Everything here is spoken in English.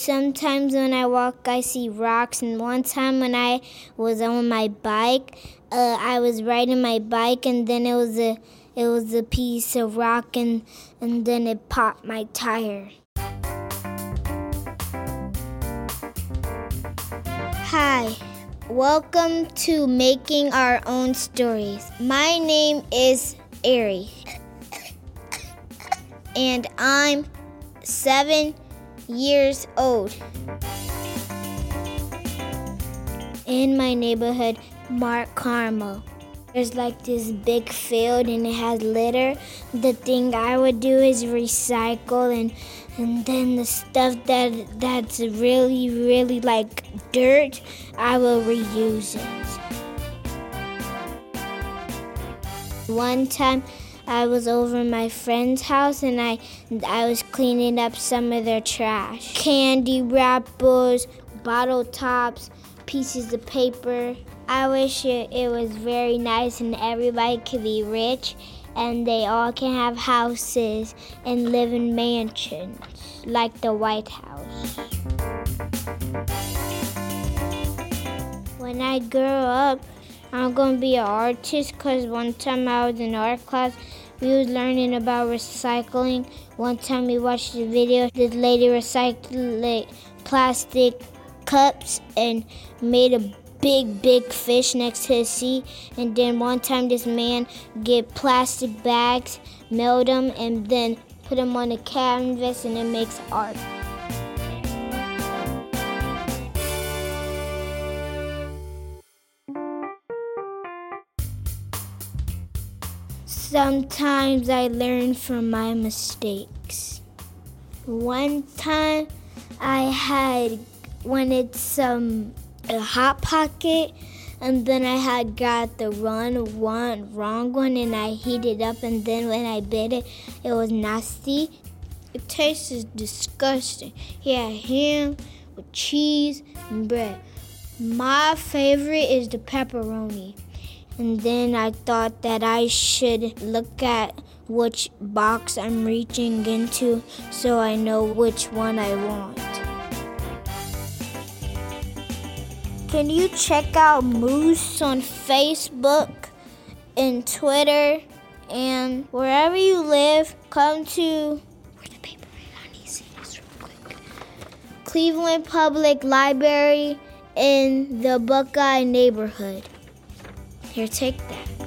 Sometimes when I walk, I see rocks. And one time when I was on my bike, uh, I was riding my bike, and then it was a it was a piece of rock, and and then it popped my tire. Hi, welcome to Making Our Own Stories. My name is Ari, and I'm seven years old. In my neighborhood, Mark Carmel. There's like this big field and it has litter. The thing I would do is recycle and and then the stuff that that's really really like dirt, I will reuse it. One time I was over my friend's house and I I was cleaning up some of their trash. Candy wrappers, bottle tops, pieces of paper. I wish it, it was very nice and everybody could be rich and they all can have houses and live in mansions like the White House. When I grow up, I'm to be an artist because one time I was in art class, we was learning about recycling. One time we watched a video, this lady recycled plastic cups and made a big big fish next to the sea and then one time this man get plastic bags melt them and then put them on a canvas and it makes art sometimes i learn from my mistakes one time i had wanted some a hot pocket and then I had got the wrong one wrong one and I heated up and then when I bit it it was nasty. It tasted disgusting. Yeah, ham with cheese and bread. My favorite is the pepperoni. And then I thought that I should look at which box I'm reaching into so I know which one I want. Can you check out Moose on Facebook and Twitter and wherever you live? Come to Cleveland Public Library in the Buckeye neighborhood. Here, take that.